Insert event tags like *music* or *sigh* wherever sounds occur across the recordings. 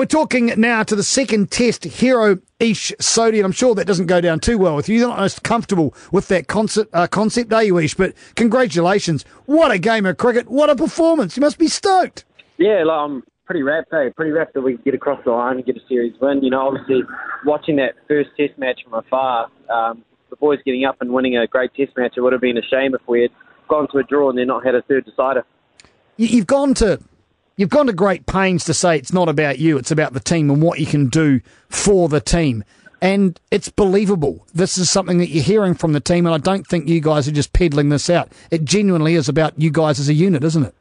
we're talking now to the second test hero, Ish Sodhi, and I'm sure that doesn't go down too well with you. You're not most comfortable with that concept, uh, concept, are you, Ish? But congratulations. What a game of cricket. What a performance. You must be stoked. Yeah, like, I'm pretty rapt, eh? Pretty rapt that we get across the line and get a series win. You know, obviously, watching that first test match from afar, um, the boys getting up and winning a great test match, it would have been a shame if we had gone to a draw and then not had a third decider. You've gone to You've gone to great pains to say it's not about you, it's about the team and what you can do for the team. And it's believable. This is something that you're hearing from the team, and I don't think you guys are just peddling this out. It genuinely is about you guys as a unit, isn't it?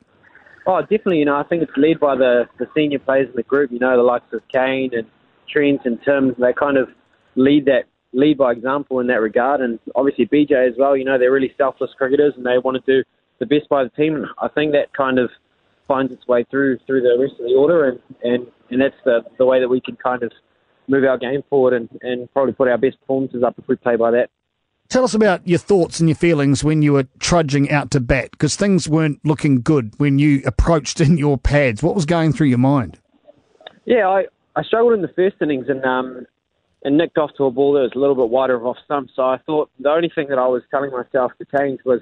Oh, definitely. You know, I think it's led by the, the senior players in the group. You know, the likes of Kane and Trent and Tim. They kind of lead that lead by example in that regard. And obviously BJ as well. You know, they're really selfless cricketers, and they want to do the best by the team. And I think that kind of finds its way through through the rest of the order, and and, and that's the the way that we can kind of move our game forward and, and probably put our best performances up if we play by that. Tell us about your thoughts and your feelings when you were trudging out to bat because things weren't looking good when you approached *laughs* in your pads. What was going through your mind? Yeah, I, I struggled in the first innings and um, and nicked off to a ball that was a little bit wider of off stump. So I thought the only thing that I was telling myself to change was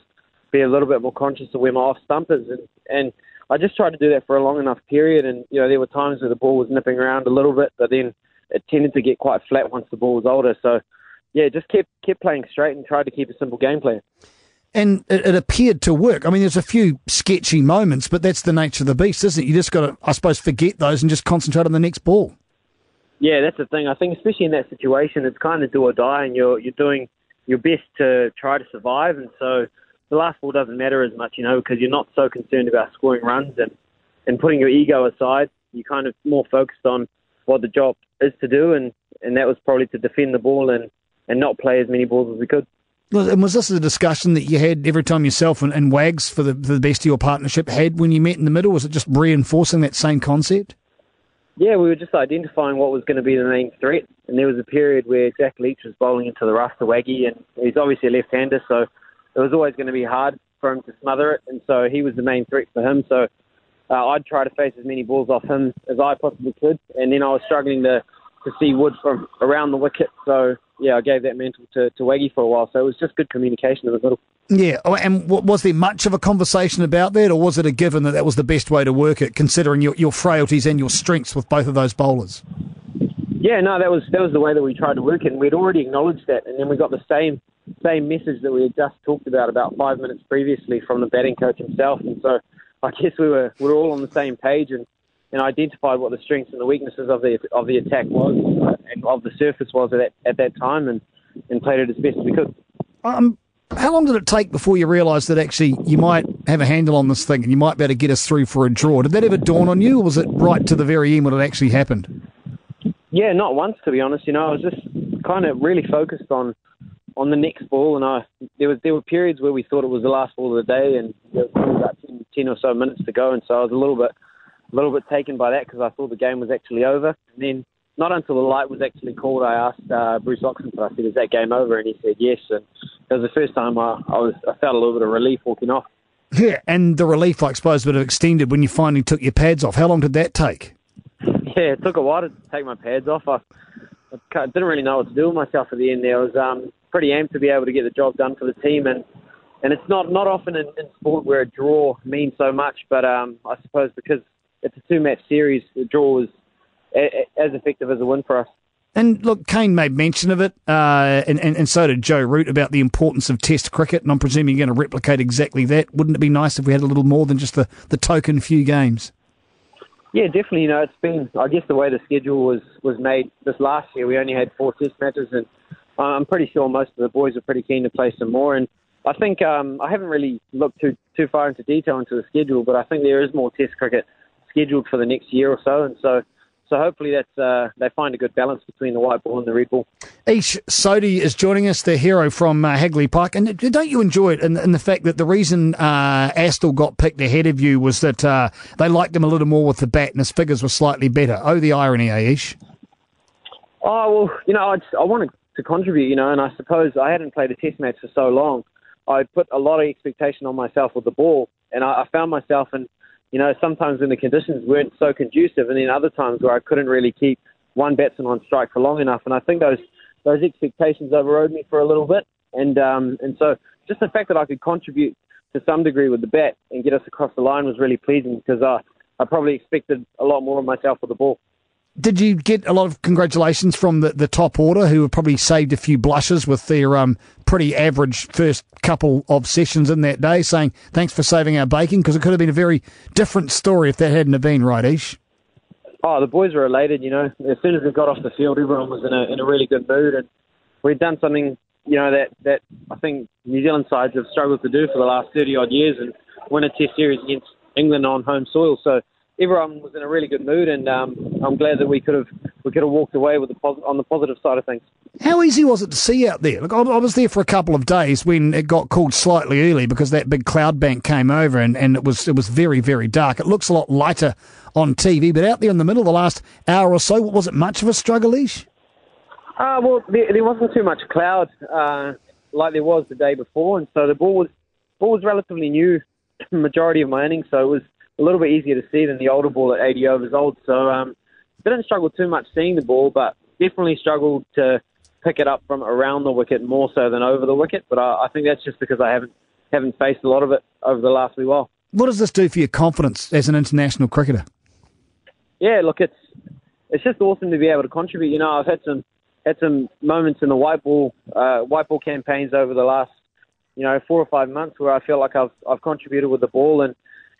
be a little bit more conscious of where my off stump is and, and I just tried to do that for a long enough period, and you know there were times where the ball was nipping around a little bit, but then it tended to get quite flat once the ball was older. So yeah, just kept kept playing straight and tried to keep a simple game plan. And it, it, appeared to work. I mean, there's a few sketchy moments, but that's the nature of the beast, isn't it? You just got to, I suppose, forget those and just concentrate on the next ball. Yeah, that's the thing. I think, especially in that situation, it's kind of do or die, and you're you're doing your best to try to survive. And so the last ball doesn't matter as much, you know, because you're not so concerned about scoring runs and, and putting your ego aside. You're kind of more focused on what the job is to do, and, and that was probably to defend the ball and, and not play as many balls as we could. And was this a discussion that you had every time yourself and, and Wags for the, for the best of your partnership had when you met in the middle? Was it just reinforcing that same concept? Yeah, we were just identifying what was going to be the main threat. And there was a period where Jack Leach was bowling into the rough to Waggy, and he's obviously a left-hander, so it was always going to be hard for him to smother it, and so he was the main threat for him. So uh, I'd try to face as many balls off him as I possibly could, and then I was struggling to to see Wood from around the wicket. So yeah, I gave that mantle to, to Waggy for a while. So it was just good communication in the middle. Yeah, oh, and was there much of a conversation about that, or was it a given that that was the best way to work it, considering your, your frailties and your strengths with both of those bowlers? Yeah, no, that was that was the way that we tried to work it, and we'd already acknowledged that, and then we got the same same message that we had just talked about about five minutes previously from the batting coach himself. And so *laughs* I guess we were we were all on the same page and, and identified what the strengths and the weaknesses of the of the attack was and of the surface was at that, at that time and, and played it as best as we could. Um, how long did it take before you realised that actually you might have a handle on this thing and you might be able to get us through for a draw? Did that ever dawn on you, or was it right to the very end when it actually happened? Yeah, not once to be honest. You know, I was just kind of really focused on on the next ball, and I there was there were periods where we thought it was the last ball of the day, and there was about 10, 10 or so minutes to go, and so I was a little bit a little bit taken by that because I thought the game was actually over. And then not until the light was actually called, I asked uh, Bruce Oxenford. I said, "Is that game over?" And he said, "Yes." And it was the first time I, I was I felt a little bit of relief walking off. Yeah, *laughs* and the relief, I suppose, would have extended when you finally took your pads off. How long did that take? *laughs* Yeah, it took a while to take my pads off. I, I didn't really know what to do with myself at the end. There was um, pretty amped to be able to get the job done for the team. And and it's not not often in, in sport where a draw means so much, but um, I suppose because it's a two match series, the draw was a, a, as effective as a win for us. And look, Kane made mention of it, uh, and, and, and so did Joe Root about the importance of Test cricket, and I'm presuming you're going to replicate exactly that. Wouldn't it be nice if we had a little more than just the, the token few games? Yeah, definitely. You know, it's been, I guess, the way the schedule was was made this last year. We only had four Test matches, and I'm pretty sure most of the boys are pretty keen to play some more. And I think um, I haven't really looked too too far into detail into the schedule, but I think there is more Test cricket scheduled for the next year or so, and so. So hopefully that's uh, they find a good balance between the white ball and the red ball. Ish Sodhi is joining us, the hero from uh, Hagley Park. And don't you enjoy it in, in the fact that the reason uh, Astle got picked ahead of you was that uh, they liked him a little more with the bat and his figures were slightly better? Oh, the irony, eh, Ish? Oh, well, you know, I, just, I want to to contribute, you know, and I suppose I hadn't played a test match for so long. I put a lot of expectation on myself with the ball, and I, I found myself in, you know, sometimes when the conditions weren't so conducive, and then other times where I couldn't really keep one batsman on strike for long enough. And I think those those expectations overrode me for a little bit. And um, and so just the fact that I could contribute to some degree with the bat and get us across the line was really pleasing because I, I probably expected a lot more of myself with the ball. Did you get a lot of congratulations from the, the top order who have probably saved a few blushes with their um, pretty average first couple of sessions in that day, saying thanks for saving our bacon? Because it could have been a very different story if that hadn't have been, right, Ish? Oh, the boys were elated, you know. As soon as we got off the field, everyone was in a, in a really good mood. And we'd done something, you know, that, that I think New Zealand sides have struggled to do for the last 30 odd years and win a test series against England on home soil. So everyone was in a really good mood, and um, I'm glad that we could have we could have walked away with the pos- on the positive side of things. How easy was it to see out there? Look, I was there for a couple of days when it got called slightly early because that big cloud bank came over, and, and it was it was very very dark. It looks a lot lighter on TV, but out there in the middle, the last hour or so, was it much of a struggle, Ish? Uh, well, there, there wasn't too much cloud uh, like there was the day before, and so the ball was ball was relatively new, *clears throat* majority of my innings, so it was a little bit easier to see than the older ball at 80 overs old. So um, didn't struggle too much seeing the ball, but definitely struggled to pick it up from around the wicket more so than over the wicket. But I, I think that's just because I haven't haven't faced a lot of it over the last wee while. What does this do for your confidence as an international cricketer? Yeah, look, it's it's just awesome to be able to contribute. You know, I've had some had some moments in the white ball uh, white ball campaigns over the last you know four or five months where I feel like I've I've contributed with the ball and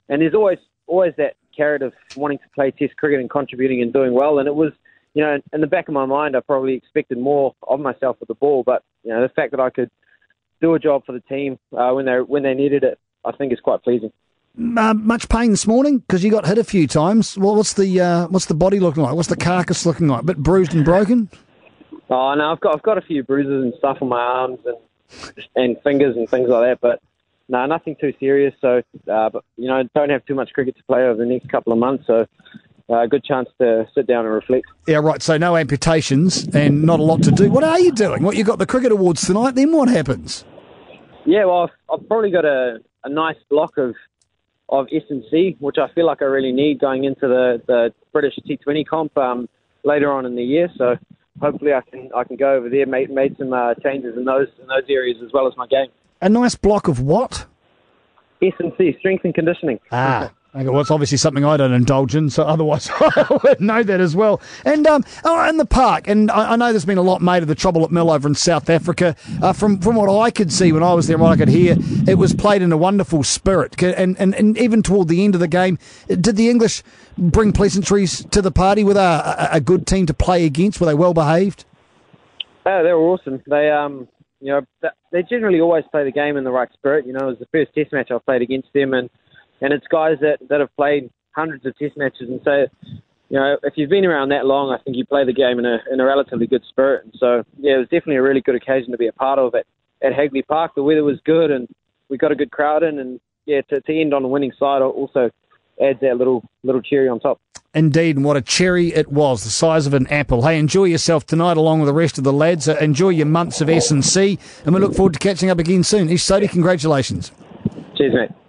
and there's always always that carrot of wanting to play Test cricket and contributing and doing well. And it was, you know, in the back of my mind, I probably expected more of myself with the ball. But you know, the fact that I could do a job for the team uh, when they when they needed it, I think is quite pleasing. Uh, much pain this morning because you got hit a few times. Well, what's the uh, what's the body looking like? What's the carcass looking like? A bit bruised and broken. Oh no, I've got I've got a few bruises and stuff on my arms and and fingers and things like that. But no, nothing too serious. So, uh, but you know, don't have too much cricket to play over the next couple of months. So, uh, good chance to sit down and reflect. Yeah, right. So no amputations and not a lot to do. What are you doing? What you got the cricket awards tonight? Then what happens? Yeah, well, I've, I've probably got a, a nice block of of S and C, which I feel like I really need going into the, the British T20 comp um, later on in the year. So hopefully I can I can go over there, made made some uh, changes in those in those areas as well as my game. A nice block of what? S and C, strength and conditioning. Ah. Okay, well, it's obviously something I don't indulge in, so otherwise *laughs* I would know that as well. And um, oh, in the park, and I, I, know there's been a lot made of the trouble at Mill over in South Africa. Uh, from from what I could see when I was there, what I could hear, it was played in a wonderful spirit. And, and, and even toward the end of the game, did the English bring pleasantries to the party with a, a, a good team to play against? Were they well behaved? Oh, they were awesome. They um, you know, they generally always play the game in the right spirit. You know, it was the first Test match I played against them, and and it's guys that that have played hundreds of Test matches, and so you know, if you've been around that long, I think you play the game in a in a relatively good spirit. And so, yeah, it was definitely a really good occasion to be a part of it at Hagley Park. The weather was good, and we got a good crowd in, and yeah, to, to end on the winning side also adds that little little cherry on top. Indeed, and what a cherry it was, the size of an apple. Hey, enjoy yourself tonight along with the rest of the lads. Uh, enjoy your months of S&C, and we look forward to catching up again soon. Ish Sodhi, congratulations. Cheers, mate.